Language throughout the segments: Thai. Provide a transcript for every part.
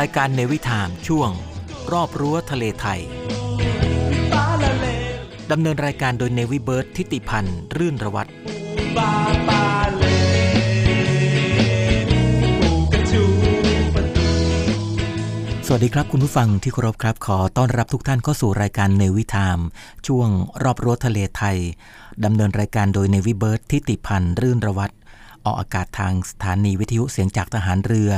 รายการเนวิทามช่วง รอบรั้วทะเลไทย ดำเนินรายการโดยเนวิเบิร์ตทิติพันธ์รื่นระวัตรสวัสดีครับคุณผู้ฟังที่เคารพครับ ขอต้อนรับทุกท่านเข้าสู่รายการเนวิทามช่วงรอบรั้วทะเลไทยดำเนินรายการโดยเนวิเบิร์ตทิติพันธ์รื่นระวัตร ออกอากาศทางสถานีวิทยุเสียงจากทหารเรือ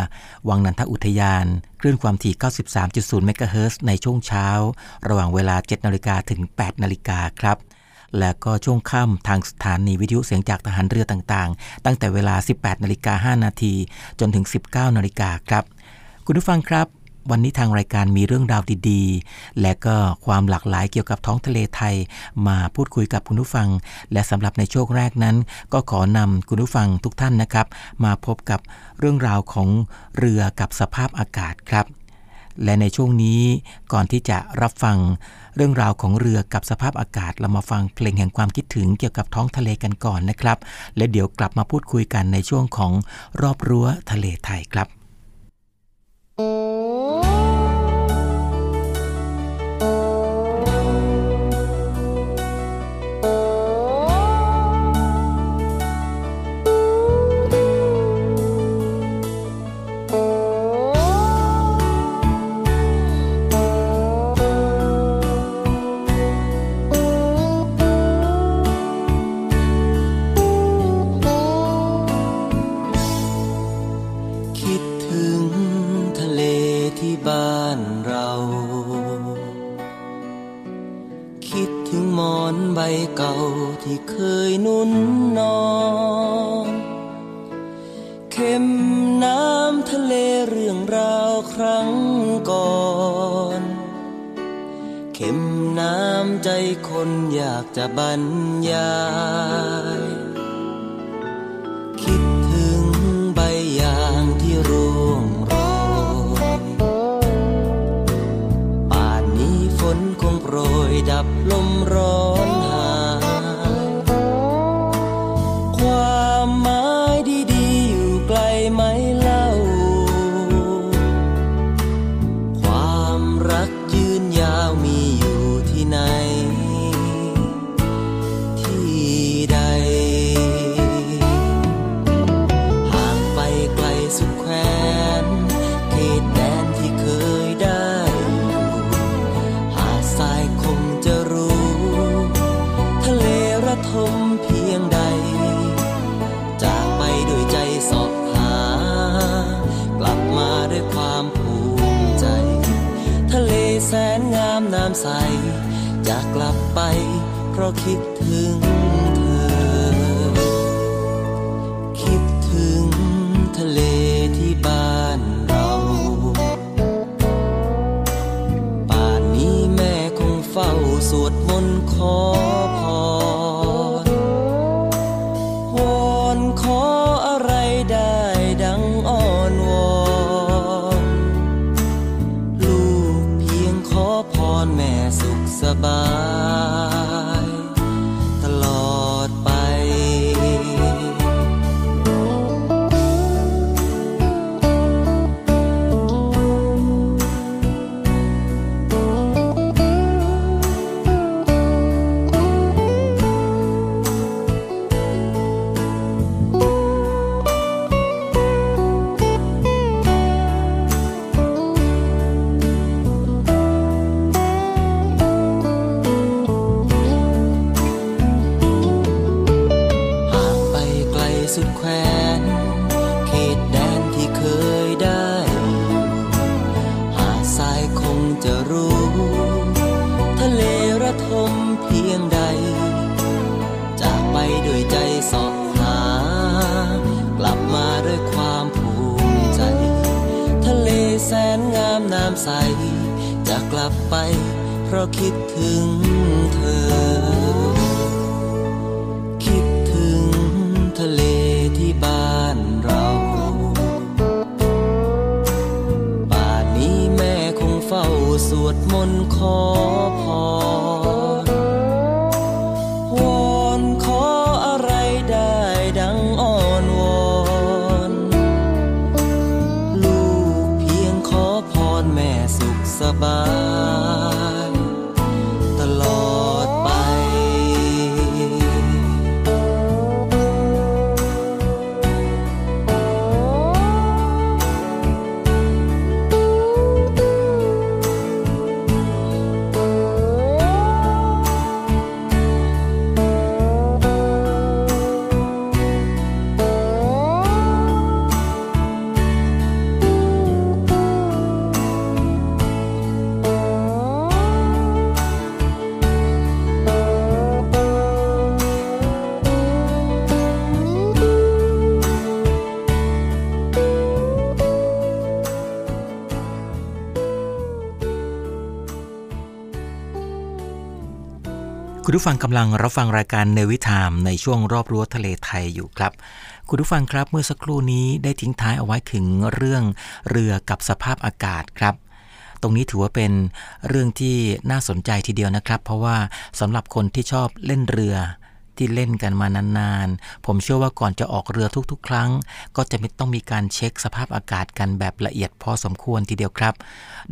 วังนันทอุทยาน คลื่นความถี่ 93.0 เมกะเฮิรตซ์ในช่วงเช้า ระหว่างเวลา 7 นาฬิกาถึง 8 นาฬิกาครับ และก็ช่วงค่ำทางสถานีวิทยุเสียงจากทหารเรือต่างๆ ตั้งแต่เวลา 18 นาฬิกา5นาทีจนถึง 19 นาฬิกาครับ คุณผู้ฟังครับ วันนี้ทางรายการมีเรื่องราวดีๆ และก็ความหลากหลายเกี่ยวกับท้องทะเลไทย มาพูดคุยกับคุณผู้ฟัง และสำหรับในช่วงแรกนั้น ก็ขอนำคุณผู้ฟังทุกท่านนะครับ มาพบกับเรื่องราวของเรือกับสภาพอากาศครับ และในช่วงนี้ก่อนที่จะรับฟังเรื่องราวของเรือกับสภาพอากาศเรามาฟังเพลงแห่งความคิดถึงเกี่ยวกับท้องทะเลกันก่อนนะครับ และเดี๋ยวกลับมาพูดคุยกันในช่วงของรอบรั้วทะเลไทยครับ เจะรู้ ทะเลระทมเพียงใด จากไปด้วยใจสอบหา กลับมาด้วยความภูมิใจ ทะเลแสนงามน้ำใส จะกลับไปเพราะคิดถึงเธอ คิดถึงทะเลที่บ้าน สวดมนต์ขอพรวอนขออะไรได้ดังอ้อนวอนลูกเพียงขอพรแม่สุขสบาย ผู้ฟังกำลังรับฟังรายการเนวิทามในช่วงรอบรั้วทะเลไทยอยู่ครับ คุณผู้ฟังครับเมื่อสักครู่นี้ได้ทิ้งท้ายเอาไว้ถึงเรื่องเรือกับสภาพอากาศครับ ตรงนี้ถือว่าเป็นเรื่องที่น่าสนใจทีเดียวนะครับ เพราะว่าสำหรับคนที่ชอบเล่นเรือ ที่เล่นกันมานานๆ ผมเชื่อว่าก่อนจะออกเรือทุกๆ ครั้ง ก็จะต้องมีการเช็คสภาพอากาศกันแบบละเอียดพอสมควรทีเดียวครับ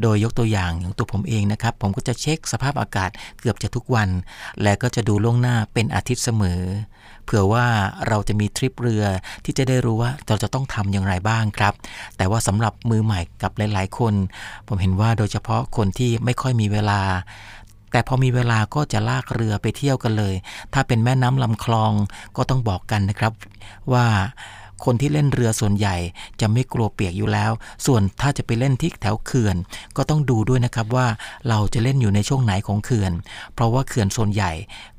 โดยยกตัวอย่างอย่างตัวผมเองนะครับ ผมก็จะเช็คสภาพอากาศเกือบจะทุกวัน และก็จะดูล่วงหน้าเป็นอาทิตย์เสมอ เผื่อว่าเราจะมีทริปเรือที่จะได้รู้ว่าเราจะต้องทำอย่างไรบ้างครับ แต่ว่าสำหรับมือใหม่กับหลาย ๆ คน ผมเห็นว่าโดยเฉพาะคนที่ไม่ค่อยมีเวลา แต่พอมีเวลาก็จะลากเรือไปเที่ยวกันเลย ถ้าเป็นแม่น้ำลำคลองก็ต้องบอกกันนะครับว่าคนที่เล่นเรือส่วนใหญ่จะไม่กลัวเปียกอยู่แล้ว ส่วนถ้าจะไปเล่นที่แถวเขื่อน ก็ต้องดูด้วยนะครับว่าเราจะเล่นอยู่ในช่วงไหนของเขื่อน เพราะว่าเขื่อนส่วนใหญ่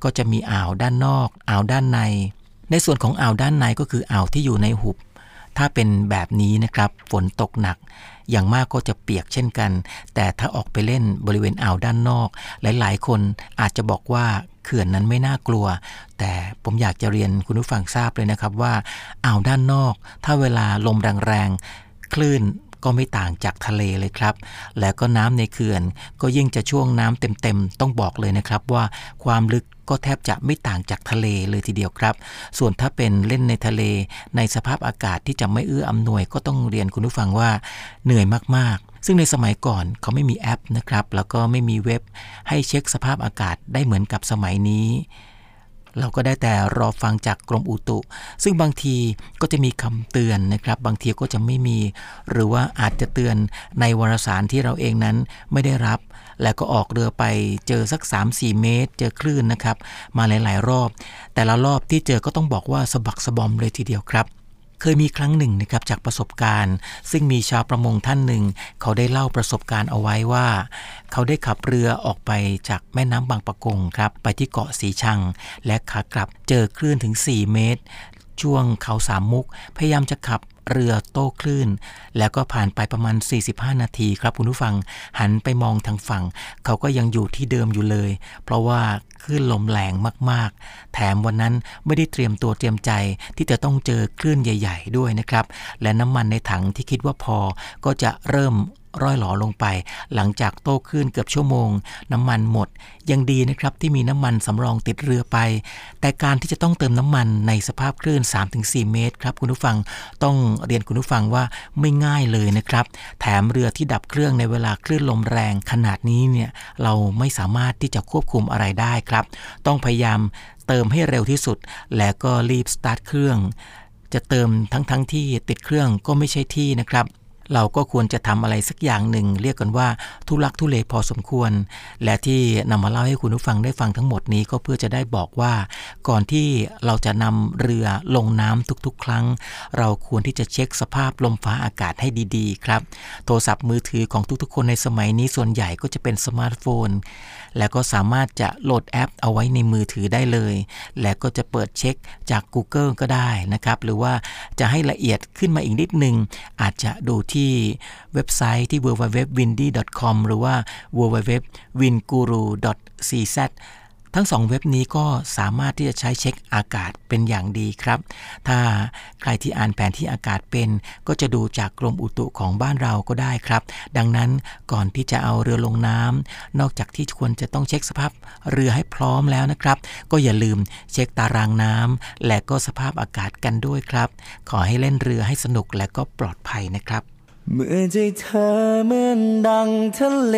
ก็จะมีอ่าวด้านนอก อ่าวด้านใน ในส่วนของอ่าวด้านในก็คืออ่าวที่อยู่ในหุบ ถ้าเป็นแบบนี้นะครับ ฝนตกหนัก อย่างมากก็จะเปียกเช่นกัน แต่ถ้าออกไปเล่นบริเวณอ่าวด้านนอก หลาย ๆ คนอาจจะบอกว่าเขื่อนนั้นไม่น่ากลัว แต่ผมอยากจะเรียนคุณผู้ฟังทราบเลยนะครับว่าอ่าวด้านนอก ถ้าเวลาลมแรงๆคลื่น ก็ไม่ต่างจากทะเลเลยครับ แล้วก็น้ำในเขื่อน ก็ยิ่งจะช่วงน้ำเต็มๆ ต้องบอกเลยนะครับว่าความลึกก็แทบจะไม่ต่างจากทะเลเลยทีเดียวครับ ส่วนถ้าเป็นเล่นในทะเล ในสภาพอากาศที่จะไม่เอื้ออำนวยก็ต้องเรียนคุณผู้ฟังว่าเหนื่อยมากๆ ซึ่งในสมัยก่อนเขาไม่มีแอปนะครับ แล้วก็ไม่มีเว็บให้เช็คสภาพอากาศได้เหมือนกับสมัยนี้ เราก็ได้แต่รอฟังจากกรมอุตุ ซึ่งบางทีก็จะมีคำเตือนนะครับ บางทีก็จะไม่มี หรือว่าอาจจะเตือนในวารสารที่เราเองนั้นไม่ได้รับ แล้วก็ออกเรือไปเจอสัก 3-4 เมตร เจอคลื่นนะครับ มาหลาย ๆ รอบ แต่ละรอบที่เจอก็ต้องบอกว่าสะบักสะบอมเลยทีเดียวครับ เคยมีครั้งหนึ่งนะครับจากประสบการณ์ ซึ่งมีชาวประมงท่านหนึ่ง เขาได้เล่าประสบการณ์เอาไว้ว่า เขาได้ขับเรือออกไปจากแม่น้ำบางปะกงครับไปที่เกาะสีชัง และขากลับเจอคลื่นถึง 4 เมตร ช่วงเขาสามมุก พยายามจะขับเรือโต้คลื่น แล้วก็ผ่านไปประมาณ 45 นาทีครับคุณผู้ฟัง หันไปมองทางฝั่ง เขาก็ยังอยู่ที่เดิมอยู่เลย เพราะว่า คลื่นลมแรงมาก ๆ แถมวันนั้นไม่ได้เตรียมตัวเตรียมใจที่จะต้องเจอคลื่นใหญ่ ๆ ด้วยนะครับ และน้ำมันในถังที่คิดว่าพอก็จะเริ่ม ร่อยหลอลงไป หลังจากโต้คลื่นเกือบชั่วโมง น้ำมันหมด ยังดีนะครับที่มีน้ำมันสำรองติดเรือไป แต่การที่จะต้องเติมน้ำมันในสภาพคลื่น 3-4 เมตรครับคุณผู้ฟังต้องเรียนคุณผู้ฟังว่าไม่ง่ายเลยนะครับ แถมเรือที่ดับเครื่องในเวลาคลื่นลมแรงขนาดนี้เนี่ยเราไม่สามารถที่จะควบคุมอะไรได้ครับ ต้องพยายามเติมให้เร็วที่สุด แล้วก็รีบสตาร์ทเครื่องจะเติมทั้งๆที่ติดเครื่องก็ไม่ใช่ที่นะครับ เราก็ควรจะทำอะไรสักอย่างหนึ่ง เรียกกันว่าทุลักทุเลพอสมควร และที่นำมาเล่าให้คุณผู้ฟังได้ฟังทั้งหมดนี้ก็เพื่อจะได้บอกว่า ก่อนที่เราจะนำเรือลงน้ำทุกๆ ครั้ง เราควรที่จะเช็คสภาพลมฟ้าอากาศให้ดีๆ ครับ โทรศัพท์มือถือของทุกๆ คนในสมัยนี้ส่วนใหญ่ก็จะเป็นสมาร์ทโฟน แล้วก็สามารถจะโหลดแอปเอาไว้ในมือถือได้เลย แล้วก็จะเปิดเช็คจาก Google ก็ได้นะครับ หรือว่าจะให้ละเอียดขึ้นมาอีกนิดนึง อาจจะดูที่เว็บไซต์ที่ www.windy.com หรือว่า www.winguru.cz ทั้งสองเว็บนี้ก็สามารถที่จะใช้เช็คอากาศเป็นอย่างดีครับ ถ้าใครที่อ่านแผนที่อากาศเป็น ก็จะดูจากกรมอุตุของบ้านเราก็ได้ครับ ดังนั้นก่อนที่จะเอาเรือลงน้ำนอกจากที่ควรจะต้องเช็คสภาพเรือให้พร้อมแล้วนะครับ ก็อย่าลืมเช็คตารางน้ำและก็สภาพอากาศกันด้วยครับ ขอให้เล่นเรือให้สนุกและก็ปลอดภัยนะครับ เมื่อใจเธอเหมือนดังทะเล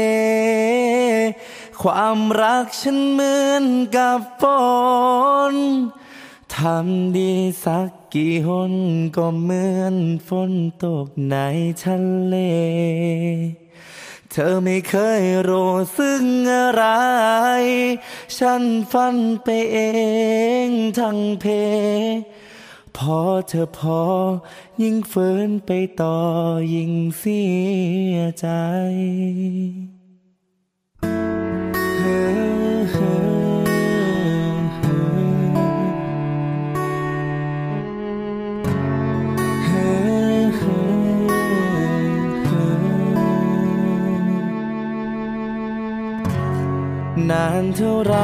ความรักฉันเหมือนกับฝนทำดีสักกี่หนก็เหมือนฝนตกในทะเล เธอไม่เคยรู้ซึ่งอะไร ฉันฝันไปเองทั้งเพ พอเธอพอ ยิ่งฝืนไปต่อยิ่งเสียใจนานเท่าไร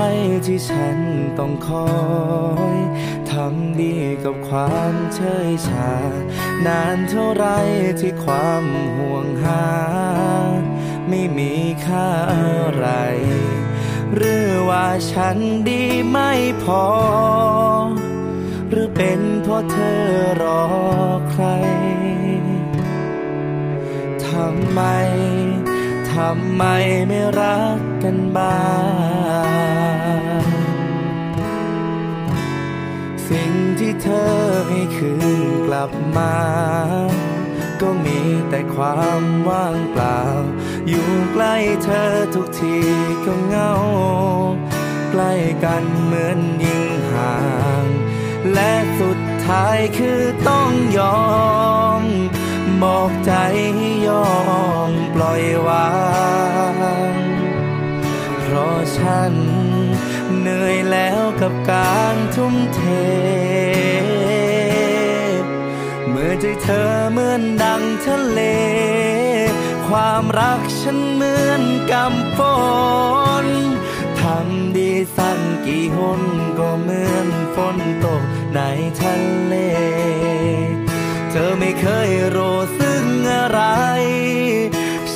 ที่ฉันต้องคอยำดีกับความเฉยชา นานเท่าไรที่ความห่วงหา ไม่มีค่าอะไร หรือว่าฉันดีไม่พอ หรือเป็นเพราะเธอรอใคร ทำไม ทำไมไม่รักกันบ้าง สิ่งที่เธอให้คืนกลับมา ก็มีแต่ความว่างเปล่า อยู่ใกล้เธอทุกทีก็เงา ใกล้กันเหมือนยิ่งห่าง และสุดท้ายคือต้องยอม บอกใจให้ยอมปล่อยวาง เพราะฉัน แล้วกับการทุ่มเท เมื่อใจเธอเหมือนดังทะเล ความรักฉันเหมือนกำฝนทำดีสั่งกี่หนก็เหมือนฝนตกในทะเล เธอไม่เคยรู้ซึ่งอะไร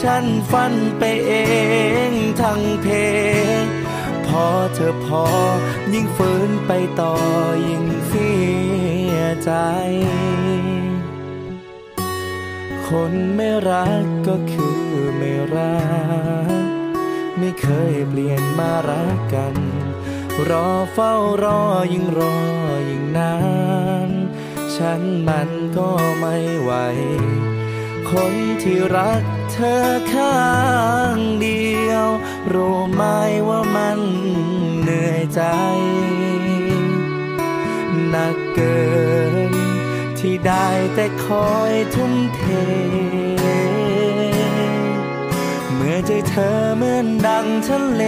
ฉันฝันไปเองทั้งเพพ อเธอพอ ยิ่งฝืนไปต่อยิ่งเสียใจ คนไม่รักก็คือไม่รัก ไม่เคยเปลี่ยนมารักกัน รอเฝ้ารอยิ่งรอยิ่งนานฉันมันก็ไม่ไหว คนที่รัก เธอข้างเดียว รู้ไหมว่ามันเหนื่อยใจหนักเกิน ที่ได้แต่คอยทุ่มเท เมื่อใจเธอเหมือนดังทะเล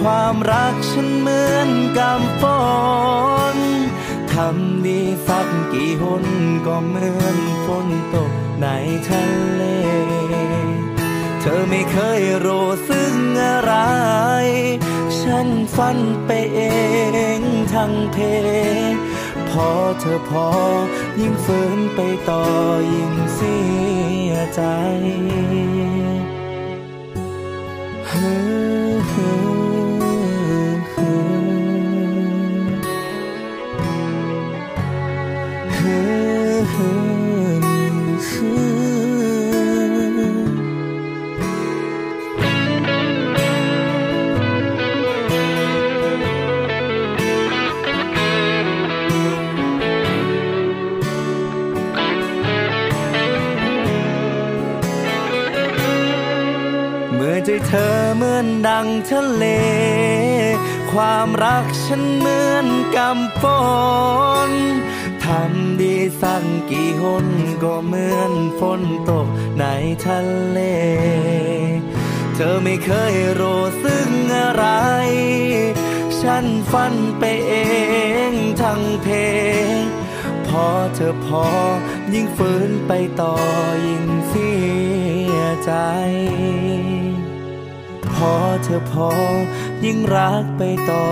ความรักฉันเหมือนกำฝนทำดีสักกี่หนก็เหมือนฝนตก ในทะเล เธอไม่เคยรู้ซึ้งอะไร ฉันฝันไปเองทั้งเพพอเธอพอยิ่งฝืนไปต่อยิ่งเสียใจ ทะเล ความรักฉันเหมือนกำฝนทำดีสั่งกี่หนก็เหมือนฝนตกในทะเล เธอไม่เคยรู้ซึ่งอะไร ฉันฝันไปเองทั้งเพลงพอเธอพอยิ่งฝืนไปต่อยิ่งเสียใจ อเธอพอ ยิ่งรักไปต่อ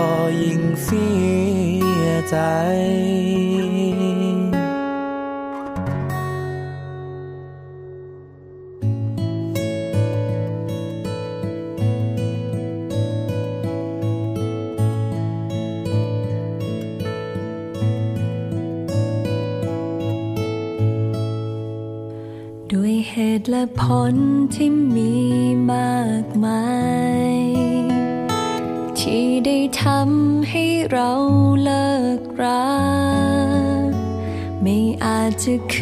ยิ่งเสียใจเหตุและผลที่มี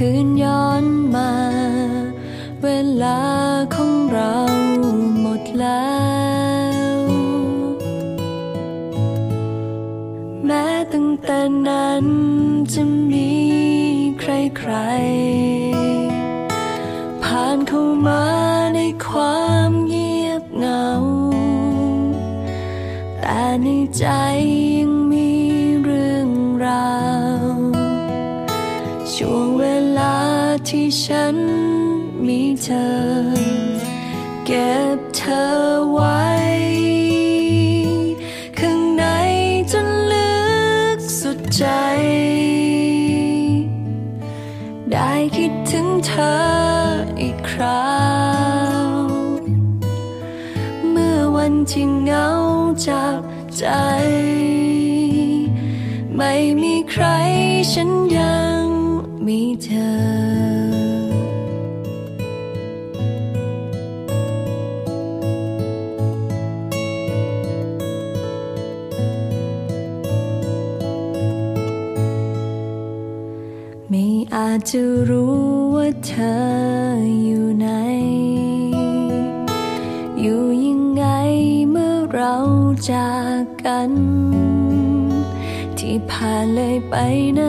คืนย้อนมา เวลาของเราหมดแล้ว แม้ตั้งแต่นั้นจะมีใครๆผ่านเข้ามาในความเงียบเหงา แต่ในใจ เธอ เก็บเธอไว้ ข้างในจนลึกสุดใจ ได้คิดถึงเธออีกคราว เมื่อวันที่เหงาจากใจ ไม่มีใครฉัน จะรู้ว่าเธออยู่ไหน อยู่ยังไงเมื่อเราจากกัน ที่ผ่านเลยไปนะ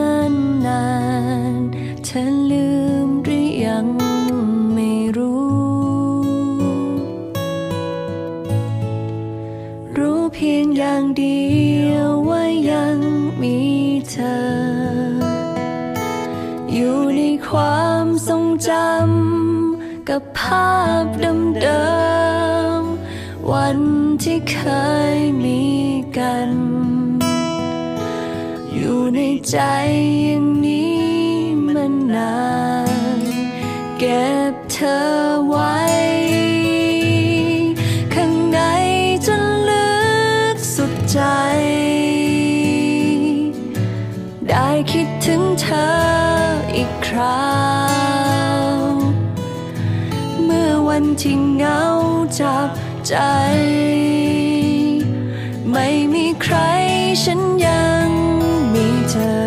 จำกับภาพเดิมๆวันที่เคยมีกัน อยู่ในใจอย่างนี้มานานเก็บเธอไว้ข้างในจนลึกสุดใจได้คิดถึงเธออีกครา วันที่เหงาจับใจ ไม่มีใครฉันยังมีเธอ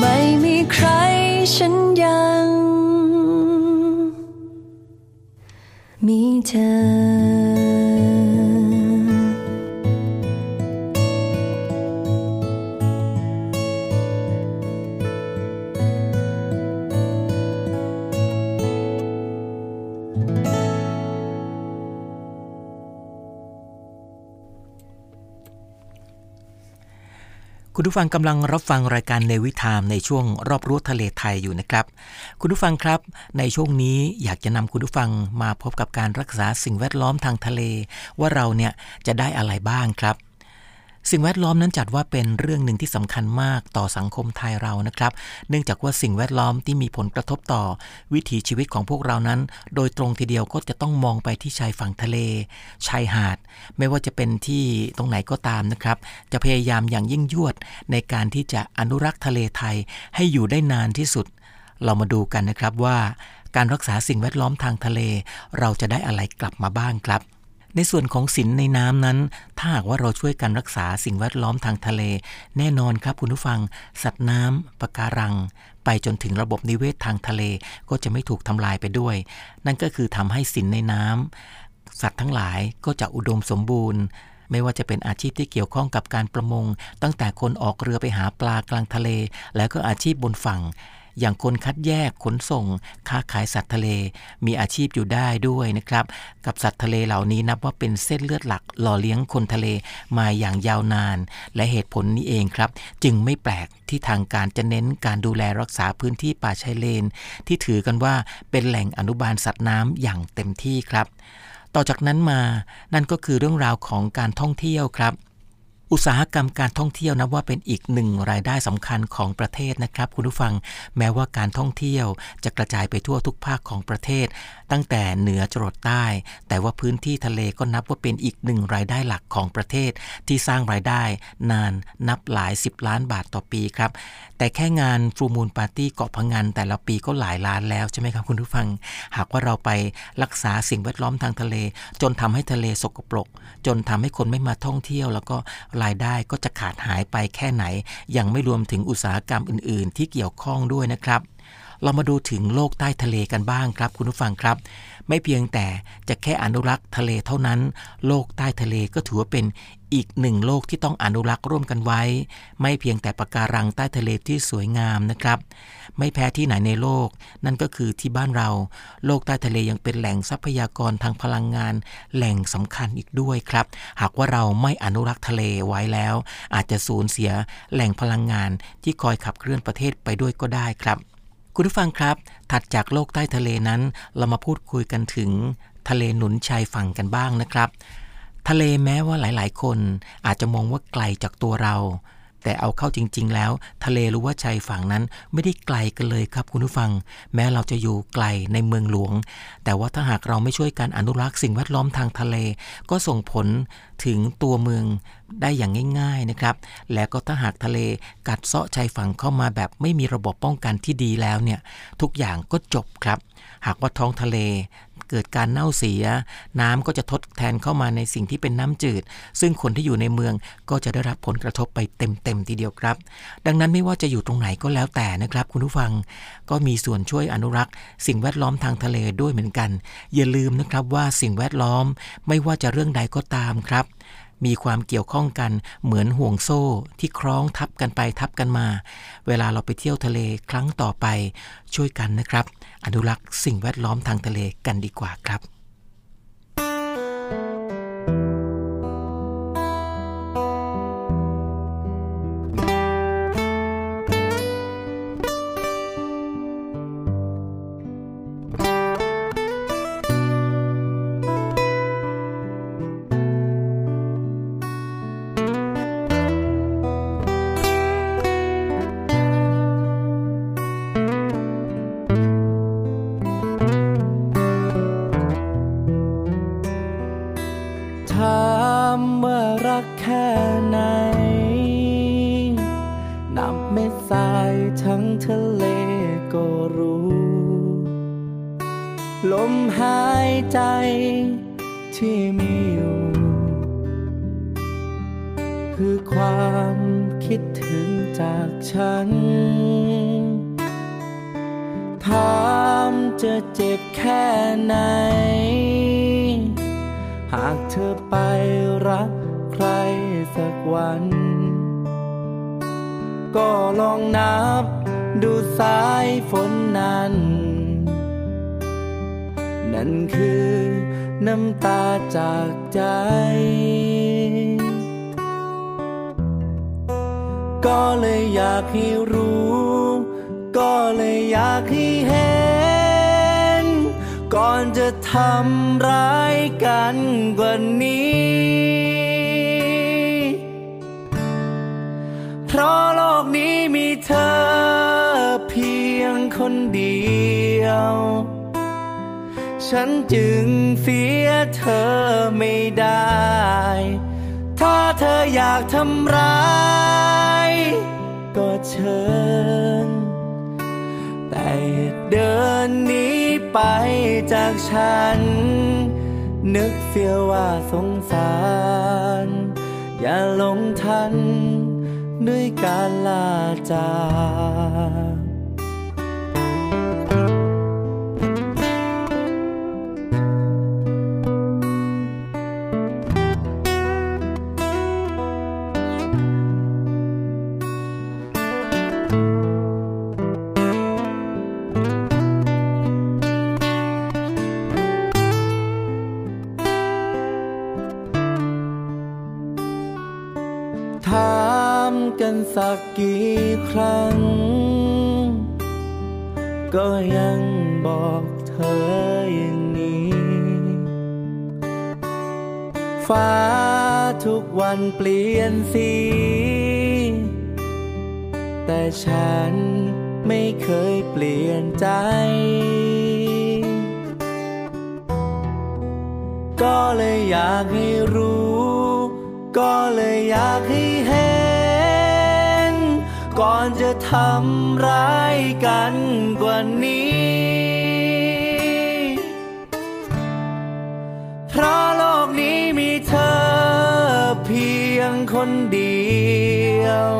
ไม่มีใครฉันยัง มีเธอ คุณผู้ฟังกำลังรับฟังรายการเนวิทามในช่วงรอบรู้ทะเลไทยอยู่นะครับ คุณผู้ฟังครับ ในช่วงนี้อยากจะนำคุณผู้ฟังมาพบกับการรักษาสิ่งแวดล้อมทางทะเล ว่าเราเนี่ยจะได้อะไรบ้างครับ สิ่งแวดล้อมนั้นจัดว่าเป็นเรื่องหนึ่งที่สำคัญมากต่อสังคมไทยเรานะครับ เนื่องจากว่าสิ่งแวดล้อมที่มีผลกระทบต่อ วิถีชีวิตของพวกเรานั้น โดยตรงทีเดียวก็จะต้องมองไปที่ชายฝั่งทะเล ชายหาด ไม่ว่าจะเป็นที่ตรงไหนก็ตามนะครับ จะพยายามอย่างยิ่งยวดในการที่จะอนุรักษ์ทะเลไทยให้อยู่ได้นานที่สุด เรามาดูกันนะครับว่า การรักษาสิ่งแวดล้อมทางทะเล เราจะได้อะไรกลับมาบ้างครับ ในส่วนของสินในน้ำนั้น ถ้าหากว่าเราช่วยกันรักษาสิ่งแวดล้อมทางทะเล แน่นอนครับคุณผู้ฟัง สัตว์น้ำปะการัง ไปจนถึงระบบนิเวศทางทะเลก็จะไม่ถูกทำลายไปด้วย นั่นก็คือทำให้สินในน้ำสัตว์ทั้งหลายก็จะอุดมสมบูรณ์ไม่ว่าจะเป็นอาชีพที่เกี่ยวข้องกับการประมง ตั้งแต่คนออกเรือไปหาปลากลางทะเล แล้วก็อาชีพบนฝั่ง อย่างคนคัดแยกขนส่ง ค้าขายสัตว์ทะเล มีอาชีพอยู่ได้ด้วยนะครับ กับสัตว์ทะเลเหล่านี้นับว่าเป็นเส้นเลือดหลักหล่อเลี้ยงคนทะเลมาอย่างยาวนาน และเหตุผลนี้เองครับ จึงไม่แปลกที่ทางการจะเน้นการดูแลรักษาพื้นที่ป่าชายเลน ที่ถือกันว่าเป็นแหล่งอนุบาลสัตว์น้ำอย่างเต็มที่ครับ ต่อจากนั้นมานั่นก็คือเรื่องราวของการท่องเที่ยวครับ อุตสาหกรรมการท่องเที่ยวนับว่าเป็นอีกหนึ่งรายได้สำคัญของประเทศนะครับ คุณผู้ฟังแม้ว่าการท่องเที่ยวจะกระจายไปทั่วทุกภาคของประเทศ ตั้งแต่เหนือจรดใต้ แต่ว่าพื้นที่ทะเลก็นับว่าเป็นอีกหนึ่งรายได้หลักของประเทศ ที่สร้างรายได้นานนับหลายสิบล้านบาทต่อปีครับแต่แค่งานฟูมูลปาร์ตี้เกาะพังงานแต่ละปีก็หลายล้านแล้วใช่ไหมครับคุณผู้ฟัง หากว่าเราไปรักษาสิ่งแวดล้อมทางทะเล จนทำให้ทะเลสกปรก จนทำให้คนไม่มาท่องเที่ยวแล้วก็รายได้ก็จะขาดหายไปแค่ไหน ยังไม่รวมถึงอุตสาหกรรมอื่น ๆ ที่เกี่ยวข้องด้วยนะครับเรามาดูถึงโลกใต้ทะเลกันบ้างครับคุณผู้ฟังครับ ไม่เพียงแต่จะแค่อนุรักษ์ทะเลเท่านั้น โลกใต้ทะเลก็ถือว่าเป็นอีกหนึ่งโลกที่ต้องอนุรักษ์ร่วมกันไว้ ไม่เพียงแต่ปะการังใต้ทะเลที่สวยงามนะครับ ไม่แพ้ที่ไหนในโลก นั่นก็คือที่บ้านเรา โลกใต้ทะเลยังเป็นแหล่งทรัพยากรทางพลังงาน แหล่งสำคัญอีกด้วยครับ หากว่าเราไม่อนุรักษ์ทะเลไว้แล้ว อาจจะสูญเสียแหล่งพลังงานที่คอยขับเคลื่อนประเทศไปด้วยก็ได้ครับคุณผู้ฟังครับ ถัดจากโลกใต้ทะเลนั้น เรามาพูดคุยกันถึง ทะเลหนุนชายฝั่งกันบ้างนะครับ ทะเลแม้ว่าหลาย ๆ คนอาจจะมองว่าไกลจากตัวเรา แต่เอาเข้าจริง ๆ แล้ว ทะเลหรือว่าชายฝั่งนั้นไม่ได้ไกลกันเลยครับคุณผู้ฟัง แม้เราจะอยู่ไกลในเมืองหลวง แต่ว่าถ้าหากเราไม่ช่วยการอนุรักษ์สิ่งแวดล้อมทางทะเล ก็ส่งผลถึงตัวเมืองได้อย่างง่าย ๆนะครับ แล้วก็ถ้าหากทะเลกัดเซาะชายฝั่งเข้ามาแบบไม่มีระบบป้องกันที่ดีแล้วเนี่ยทุกอย่างก็จบครับ หากว่าท้องทะเล เกิดการเน่าเสีย น้ำก็จะทดแทนเข้ามาในสิ่งที่เป็นน้ำจืด ซึ่งคนที่อยู่ในเมืองก็จะได้รับผลกระทบไปเต็มๆทีเดียวครับ ดังนั้นไม่ว่าจะอยู่ตรงไหนก็แล้วแต่นะครับ คุณผู้ฟังก็มีส่วนช่วยอนุรักษ์ สิ่งแวดล้อมทางทะเลด้วยเหมือนกัน อย่าลืมนะครับว่าสิ่งแวดล้อมไม่ว่าจะเรื่องใดก็ตามครับมีความเกี่ยวข้องกันเหมือนห่วงโซ่ที่คล้องทับกันไปทับกันมา เวลาเราไปเที่ยวทะเลครั้งต่อไปช่วยกันนะครับ อนุรักษ์สิ่งแวดล้อมทางทะเลกันดีกว่าครับ ลมหายใจที่มีอยู่ คือความคิดถึงจากฉัน ถามจะเจ็บแค่ไหน หากเธอไปรักใครสักวัน ก็ลองนับดูสายฝนนั้น นั่นคือน้ำตาจากใจ ก็เลยอยากให้รู้ ก็เลยอยากให้เห็น ก่อนจะทำร้ายกันกว่านี้ เพราะโลกนี้มีเธอเพียงคนเดียว ฉันจึงเสียเธอไม่ได้ ถ้าเธออยากทำร้าย ก็เชิญ แต่เดินหนีไปจากฉัน นึกเสียว่าสงสาร อย่าลงทันด้วยการลาจาก ถามกันสักกี่ครั้ง ก็ยังบอกเธออย่างนี้ ฟ้าทุกวันเปลี่ยนสี แต่ฉันไม่เคยเปลี่ยนใจ ก็เลยอยากให้รู้ ก็เลยอยากให้เห็น ก่อนจะทำร้ายกันกว่านี้ เพราะโลกนี้มีเธอเพียงคนเดียว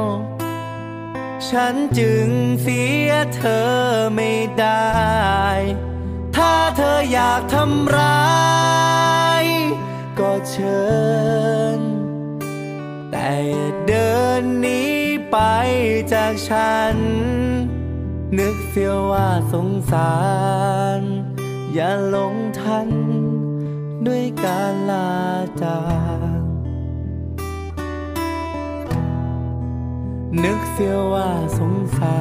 ฉันจึงเสียเธอไม่ได้ ถ้าเธออยากทำร้าย ก็เชิญ เดินหนีไปจากฉัน นึกเสียว่าสงสาร อย่าหลงทัน ด้วยการลาจากนึกเสียว่าสงสา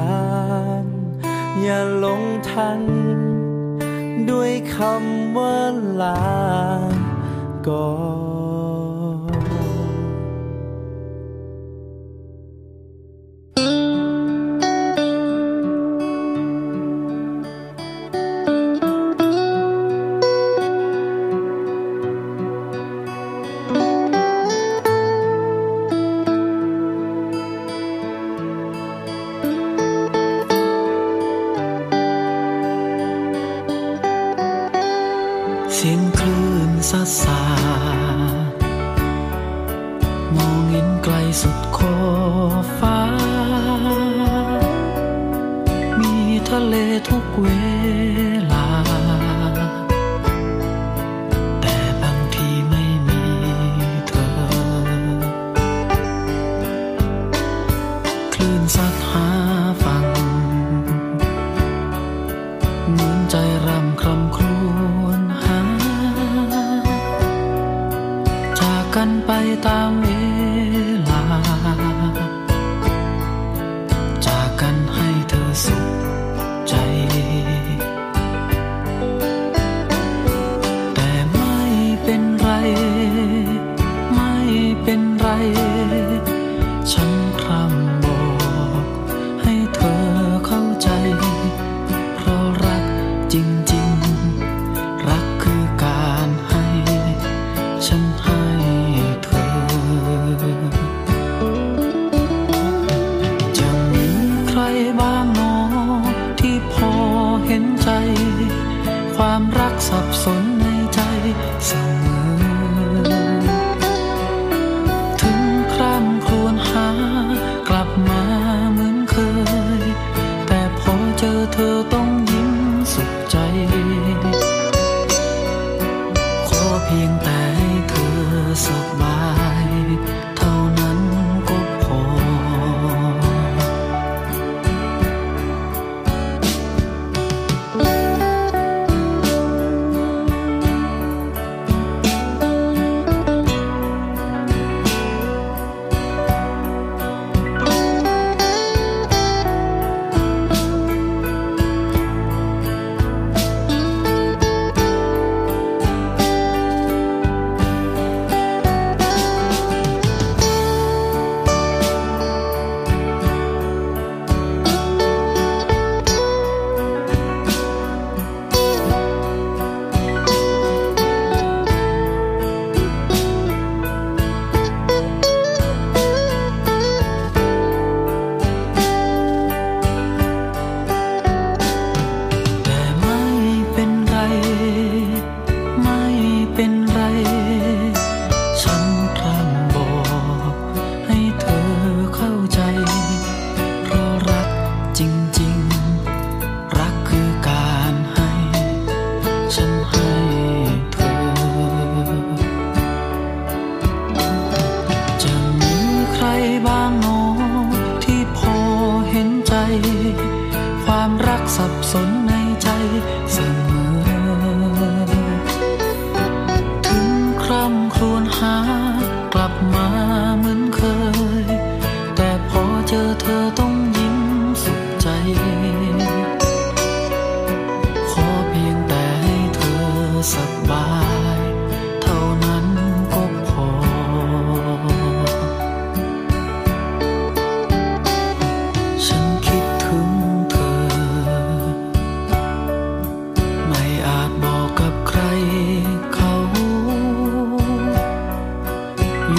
ร อย่าหลงทัน ด้วยคำว่าลาก่อน ซาซามองเห็นไกลสุดขอบฟ้า มีทะเลทุกเว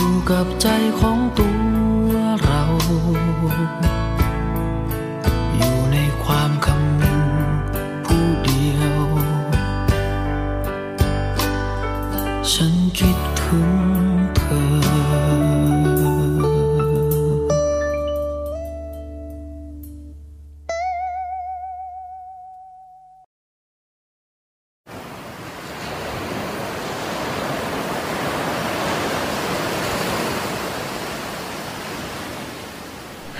อยู่กับใจของตัวเรา อยู่ในความคำนึงผู้เดียว ฉันคิดถึง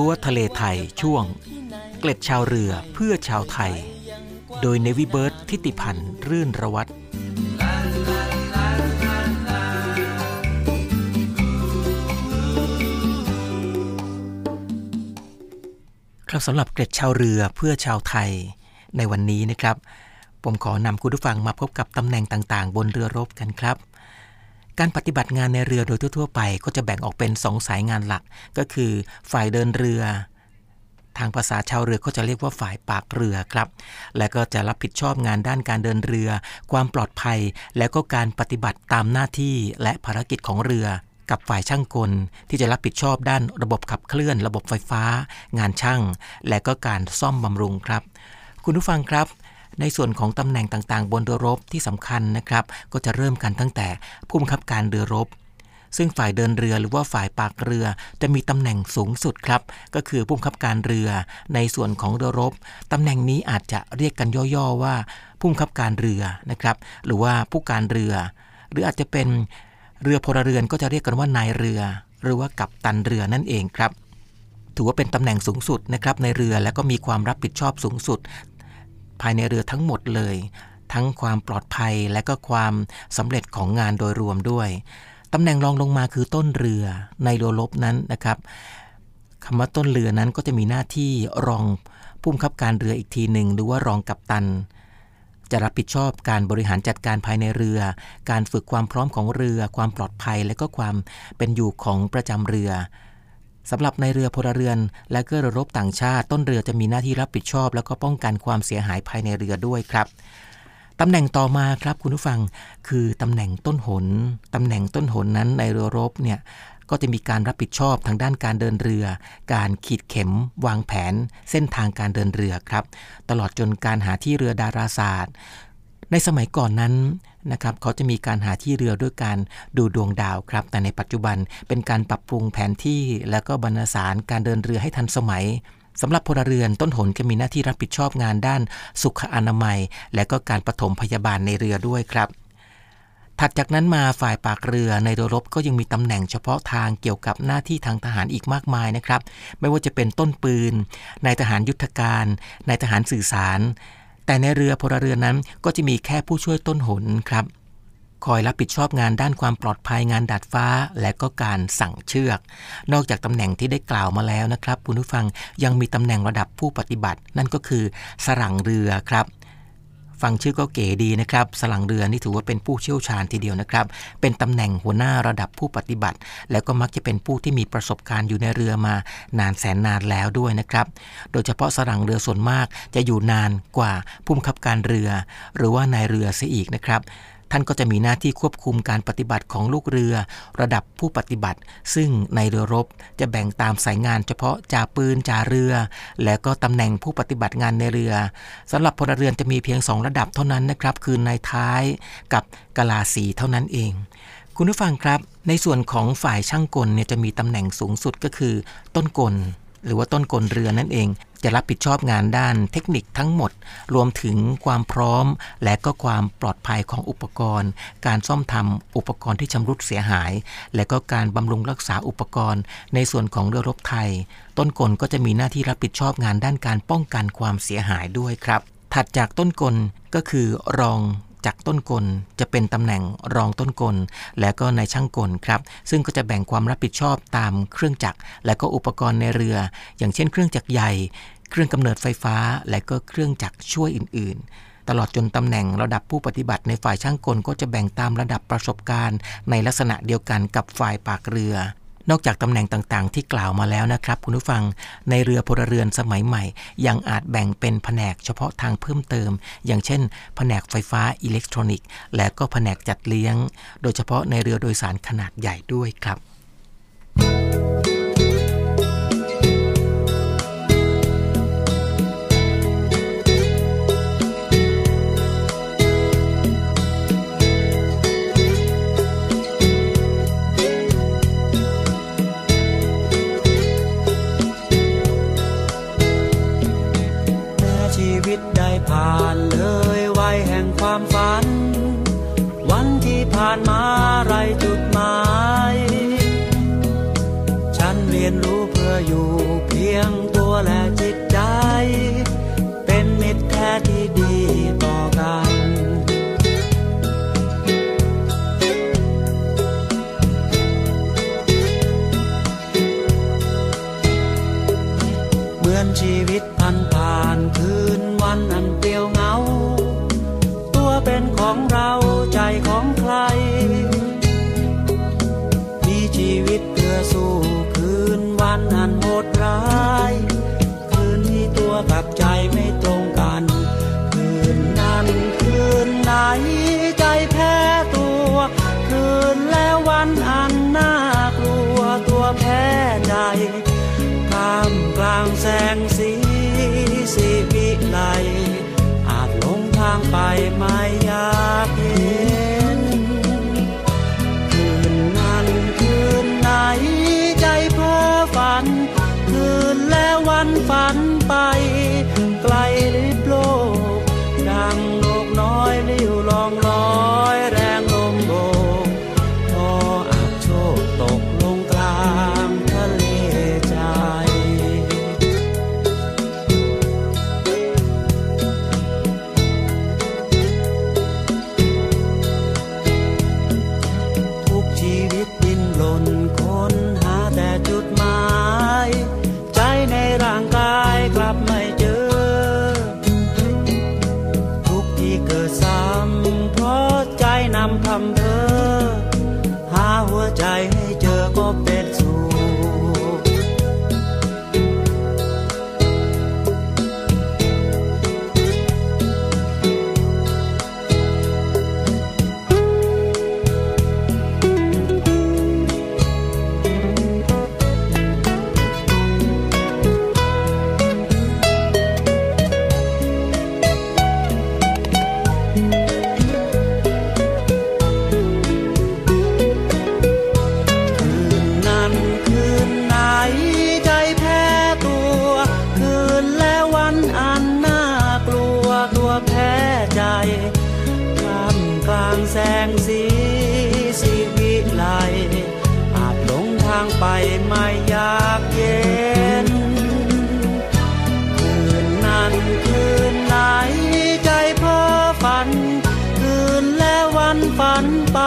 รั้วทะเลไทยช่วง เกล็ดชาวเรือเพื่อชาวไทย โดยเนวิเบิร์ตทิติพันธ์รื่นระวัตครับสำหรับเกร็ดชาวเรือเพื่อชาวไทยในวันนี้นะครับ ผมขอนำคุณผู้ฟังมาพบกับตำแหน่งต่างๆ บนเรือรบกันครับ การปฏิบัติงานในเรือโดยทั่วๆไป ก็จะแบ่งออกเป็นสองสายงานหลัก ก็คือฝ่ายเดินเรือ ทางภาษาชาวเรือก็จะเรียกว่าฝ่ายปากเรือครับ และก็จะรับผิดชอบงานด้านการเดินเรือ ความปลอดภัย แล้วก็การปฏิบัติตามหน้าที่และภารกิจของเรือกับฝ่ายช่างกล ที่จะรับผิดชอบด้านระบบขับเคลื่อน ระบบไฟฟ้า งานช่าง และก็การซ่อมบำรุงครับ คุณผู้ฟังครับ ในส่วนของตำแหน่งต่างๆ บนเรือรบที่สำคัญนะครับ ก็จะเริ่มกันตั้งแต่ผู้บังคับการเรือรบ ซึ่งฝ่ายเดินเรือหรือว่าฝ่ายปากเรือจะมีตำแหน่งสูงสุดครับ ก็คือผู้บังคับการเรือในส่วนของเรือรบตำแหน่งนี้อาจจะเรียกกันย่อๆว่าผู้บังคับการเรือนะครับ หรือว่าผู้การเรือ หรืออาจจะเป็นเรือพลเรือนก็จะเรียกกันว่านายเรือ หรือว่ากัปตันเรือนั่นเองครับถือว่าเป็นตำแหน่งสูงสุดนะครับในเรือและก็มีความรับผิดชอบสูงสุด ภายในเรือทั้งหมดเลย ทั้งความปลอดภัยและก็ความสำเร็จของงานโดยรวมด้วยตำแหน่งรองลงมาคือต้นเรือในเรือรบนั้นนะครับคำว่าต้นเรือนั้นก็จะมีหน้าที่รองผู้บังคับการเรืออีกทีหนึ่งหรือว่ารองกัปตัน จะรับผิดชอบการบริหารจัดการภายในเรือ การฝึกความพร้อมของเรือ ความปลอดภัยและก็ความเป็นอยู่ของประจำเรือ สำหรับในเรือพลเรือน และก็เรือรบต่างชาติ ต้นเรือจะมีหน้าที่รับผิดชอบ แล้วก็ป้องกันความเสียหายภายในเรือด้วยครับตำแหน่งต่อมาครับคุณผู้ฟังคือตำแหน่งต้นหนตำแหน่งต้นหนนั้นในเรือรบเนี่ยก็จะมีการรับผิดชอบทางด้านการเดินเรือ การขีดเข็ม วางแผน เส้นทางการเดินเรือครับ ตลอดจนการหาที่เรือดาราศาสตร์ ในสมัยก่อนนั้น นะครับเขาจะมีการหาที่เรือด้วยการดูดวงดาวครับ แต่ในปัจจุบันเป็นการปรับปรุงแผนที่ และก็บรรณสารการเดินเรือให้ทันสมัยสำหรับพลเรือนต้นหนก็มีหน้าที่รับผิดชอบงานด้านสุขอนามัย และก็การปฐมพยาบาลในเรือด้วยครับถัดจากนั้นมาฝ่ายปากเรือในโดยรบก็ยังมีตำแหน่งเฉพาะทางเกี่ยวกับหน้าที่ทางทหารอีกมากมายนะครับ ไม่ว่าจะเป็นต้นปืนนายทหารยุทธการนายทหารสื่อสาร แต่ในเรือพลเรือนนั้นก็จะมีแค่ผู้ช่วยต้นหนครับ คอยรับผิดชอบงานด้านความปลอดภัยงานดาดฟ้า และก็การสั่งเชือก นอกจากตำแหน่งที่ได้กล่าวมาแล้วนะครับ คุณผู้ฟังยังมีตำแหน่งระดับผู้ปฏิบัติ นั่นก็คือสรังเรือครับ ฟังชื่อก็เก๋ดีนะครับ สลังเรือนี่ถือว่าเป็นผู้เชี่ยวชาญทีเดียวนะครับ เป็นตำแหน่งหัวหน้าระดับผู้ปฏิบัติ แล้วก็มักจะเป็นผู้ที่มีประสบการณ์อยู่ในเรือมานานแสนนานแล้วด้วยนะครับ โดยเฉพาะสลังเรือส่วนมากจะอยู่นานกว่าผู้บังคับการเรือ หรือว่านายเรือเสียอีกนะครับ ท่านก็จะมีหน้าที่ควบคุมการปฏิบัติของลูกเรือ ระดับผู้ปฏิบัติ ซึ่งในเรือรบจะแบ่งตามสายงานเฉพาะจ่าปืนจ่าเรือ และก็ตำแหน่งผู้ปฏิบัติงานในเรือสำหรับพลเรือนจะมีเพียง 2 ระดับเท่านั้นนะครับ คือนายท้ายกับกะลาสีเท่านั้นเองคุณผู้ฟังครับ ในส่วนของฝ่ายช่างกลเนี่ยจะมีตำแหน่งสูงสุดก็คือ ต้นกล หรือว่าต้นกลเรือนั่นเอง จะรับผิดชอบงานด้านเทคนิคทั้งหมด รวมถึงความพร้อม และก็ความปลอดภัยของอุปกรณ์ การซ่อมทำอุปกรณ์ที่ชำรุดเสียหาย และก็การบำรุงรักษาอุปกรณ์ ในส่วนของเรือรบไทย ต้นกลก็จะมีหน้าที่รับผิดชอบงานด้านการป้องกันความเสียหายด้วยครับ ถัดจากต้นกลก็คือรอง จากต้นกล จะเป็นตำแหน่งรองต้นกล และก็ในช่างกลครับซึ่งก็จะแบ่งความรับผิดชอบตามเครื่องจักร และก็อุปกรณ์ในเรือ อย่างเช่น เครื่องจักรใหญ่ เครื่องกำเนิดไฟฟ้า และก็เครื่องจักรช่วยอื่น ๆตลอดจนตำแหน่งระดับผู้ปฏิบัติในฝ่ายช่างกลก็จะแบ่งตามระดับประสบการณ์ ในลักษณะเดียวกันกับฝ่ายปากเรือ นอกจากตำแหน่งต่างๆ ที่กล่าวมาแล้วนะครับ คุณผู้ฟังในเรือพลเรือนสมัยใหม่ ยังอาจแบ่งเป็นแผนกเฉพาะทางเพิ่มเติม อย่างเช่น แผนกไฟฟ้าอิเล็กทรอนิกส์ และก็แผนกจัดเลี้ยง โดยเฉพาะในเรือโดยสารขนาดใหญ่ด้วยครับแชีวิตเพื่อสู้คืนวันอันโหดร้าย คืนที่ตัวกับใจไม่ตรงกัน คืนนั้นคืนไหนใจแพ้ตัว คืนแล้ววันอันน่ากลัวตัวแพ้ใจท่ามกลางแสงสีสีวิไลอาจหลงทางไปไหมางไปไม่อยากเย็น คืนนั้นคืนไหนใจพ้อฝัน คืนและวันฝันไป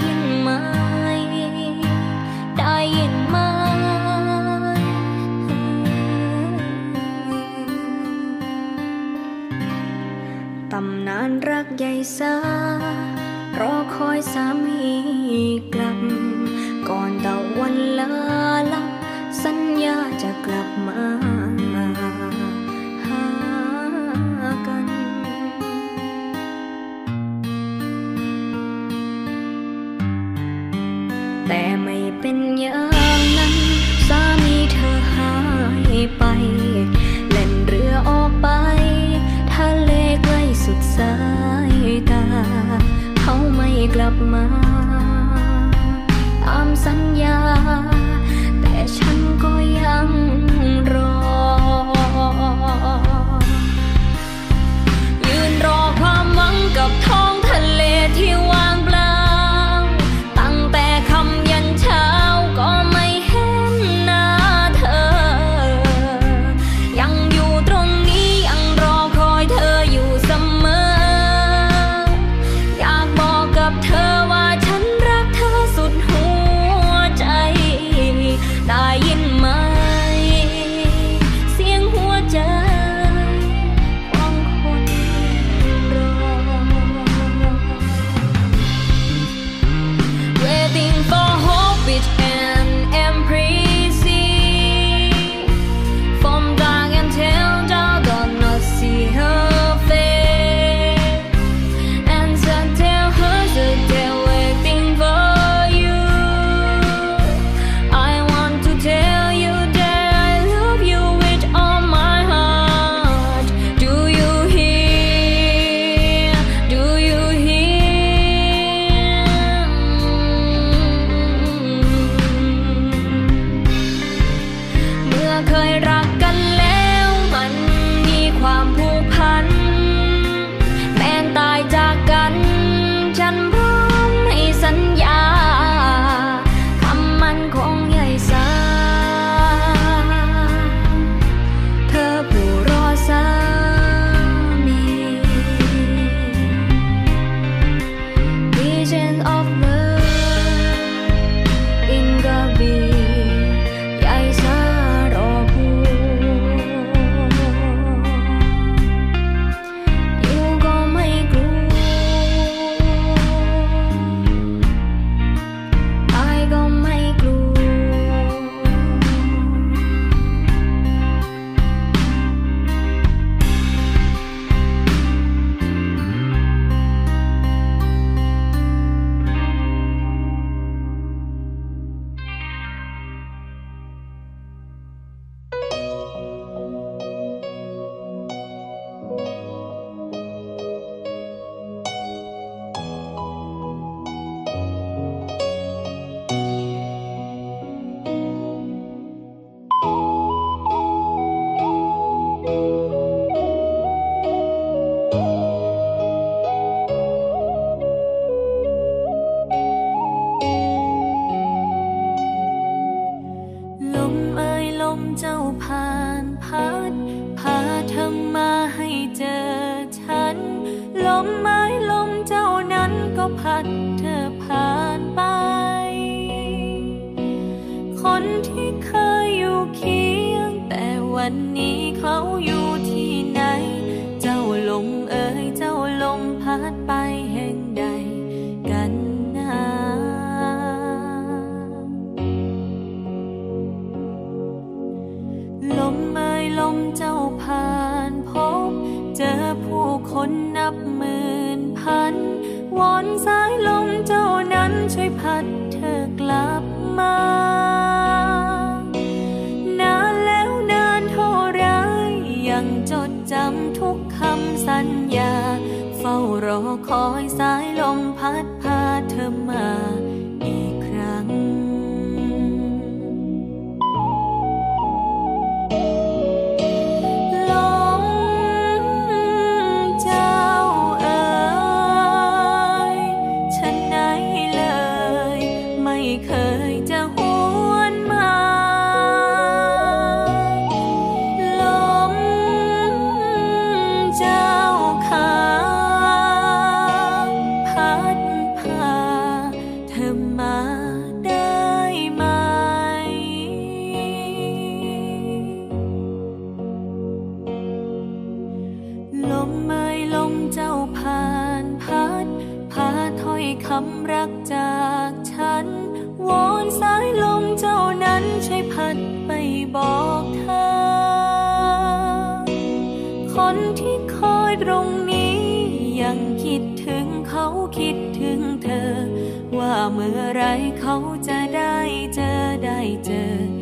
lying งมาให้เจอฉัน ลมไม้ลมเจ้านั้นก็พัด อคอยสายลม มื่อไรเขาจะได้เจอได้เจอ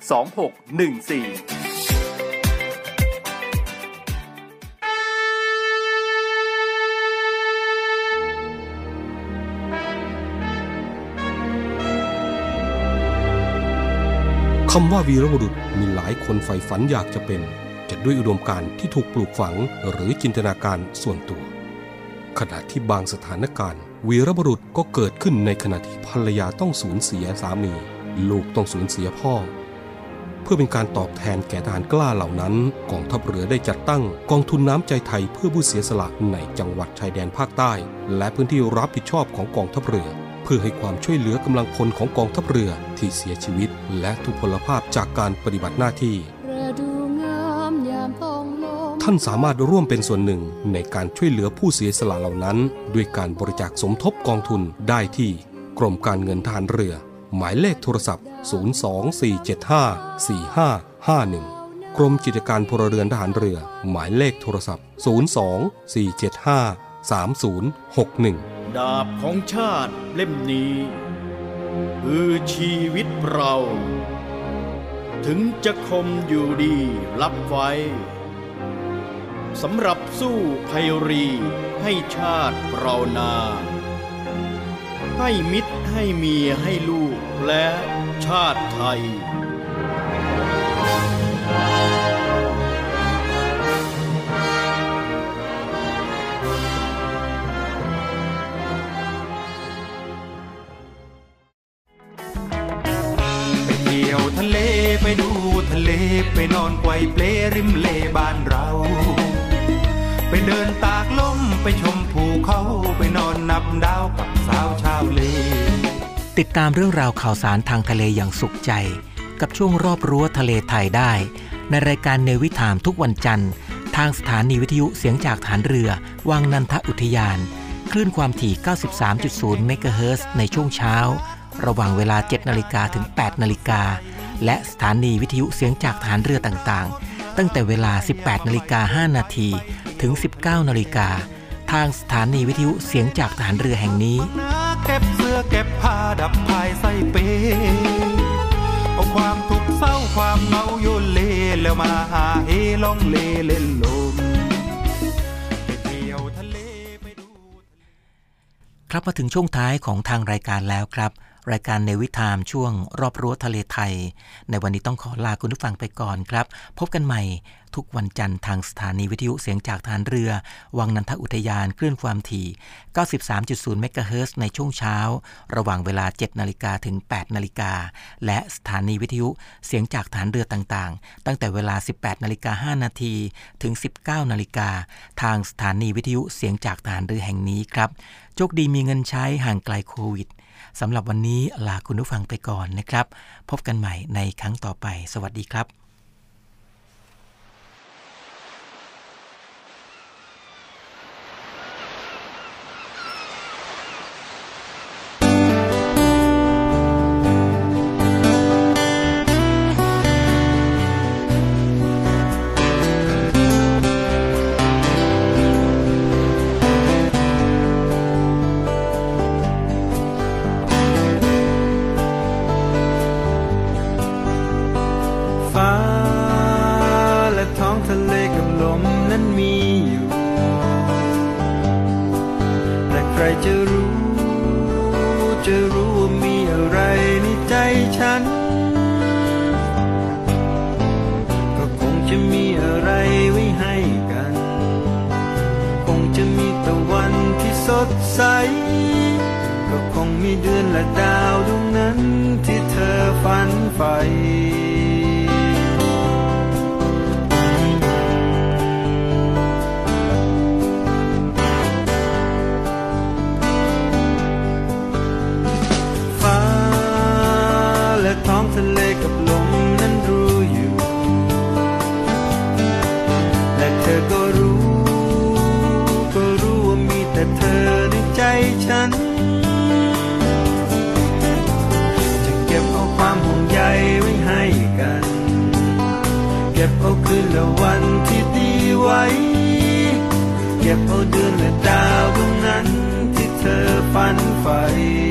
2614คำว่าวีรบุรุษมีหลายคนใฝ่ฝันอยากจะเป็น จะด้วยอุดมการณ์ที่ถูกปลูกฝังหรือจินตนาการส่วนตัว ขณะที่บางสถานการณ์ วีรบุรุษก็เกิดขึ้นในขณะที่ภรรยาต้องสูญเสียสามี ลูกต้องสูญเสียพ่อ พื่อเป็นการตอบแทนแก่ทหารกล้าเหล่านั้น กองทัพเรือได้จัดตั้งกองทุนน้ำใจไทยเพื่อผู้เสียสละในจังหวัดชายแดนภาคใต้ และพื้นที่รับผิดชอบของกองทัพเรือ เพื่อให้ความช่วยเหลือกำลังพลของกองทัพเรือที่เสียชีวิต และทุพพลภาพจากการปฏิบัติหน้าที่ท่านสามารถร่วมเป็นส่วนหนึ่งในการช่วยเหลือผู้เสียสละเหล่านั้น ด้วยการบริจาคสมทบกองทุนได้ที่กรมการเงินทหารเรือ หมายเลขโทรศัพท์ 024754551 กรมกิจการพลเรือนทหารเรือ หมายเลขโทรศัพท์ 024753061 ดาบของชาติเล่มนี้ คือชีวิตเรา ถึงจะคมอยู่ดีรับไว้สำหรับสู้ภัยรีให้ชาติเรานา ให้มิตรให้เมียให้ลูก และชาติไทย ติดตามเรื่องราวข่าวสารทางทะเลอย่างสุขใจ กับช่วงรอบรั้วทะเลไทยได้ ในรายการเนวิถามทุกวันจันทร์ ทางสถานีวิทยุเสียงจากฐานเรือ วังนันทอุทยาน คลื่นความถี่ 93.0เมกะเฮิรตซ์ในช่วงเช้า ระหว่างเวลา 7นาฬิกาถึง 8นาฬิกาและสถานีวิทยุเสียงจากฐานเรือต่างๆ ตั้งแต่เวลา 18นาฬิกา5นาทีถึง 19นาฬิกาทางสถานีวิทยุเสียงจากฐานเรือแห่งนี้เก็บผ้าดับภายใส่เปเอาความทุกข์เศร้าความเหงาโยนเลแล้วมาหาเฮล่องเลเล่นลมไปเที่ยวทะเลไปดู ครับมาถึงช่วงท้ายของทางรายการแล้วครับ รายการในวิถามช่วงรอบรั้วทะเลไทย ในวันนี้ต้องขอลาคุณผู้ฟังไปก่อนครับ พบกันใหม่ทุกวันจันทร์ทางสถานีวิทยุเสียงจากฐานเรือ วังนันทอุทยานคลื่นความถี่ 93.0 เมกะเฮิร์ในช่วงเช้า ระหว่างเวลา 7 นาฬิกาถึง 8 นาฬิกา และสถานีวิทยุเสียงจากฐานเรือต่างๆ ตั้งแต่เวลา 18 นาฬิกา 5 นาทีถึง 19 นาฬิกา ทางสถานีวิทยุเสียงจากฐานเรือแห่งนี้ครับ โชคดีมีเงินใช้ห่างไกลโควิด สำหรับวันนี้ลาคุณผู้ฟังไปก่อนนะครับ พบกันใหม่ในครั้งต่อไป สวัสดีครับ จะมีตะวันที่สดใส ก็คงมีเดือนและดาวดวงนั้นที่เธอฝันใฝ่ ฉัน จะเก็บเอาความห่วงใยไว้ให้กัน เก็บเอาคืนและวันที่ดีไว้ เก็บเอาเดือนและดาวดวงนั้นที่เธอฝันใฝ่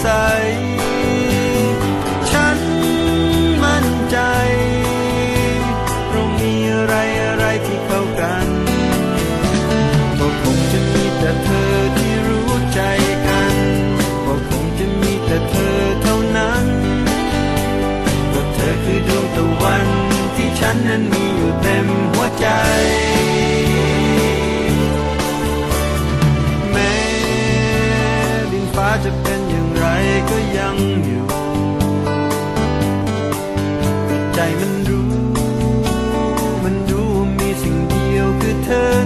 ใส ฉันมั่นใจเรามีอะไรอะไรที่เข้ากันก็คงจะมีแต่เธอที่รู้ใจกันก็คงจะมีแต่เธอเท่านั้นก็เธอคือดวงตะวันที่ฉันนั้นมีอยู่เต็มหัวใจ turn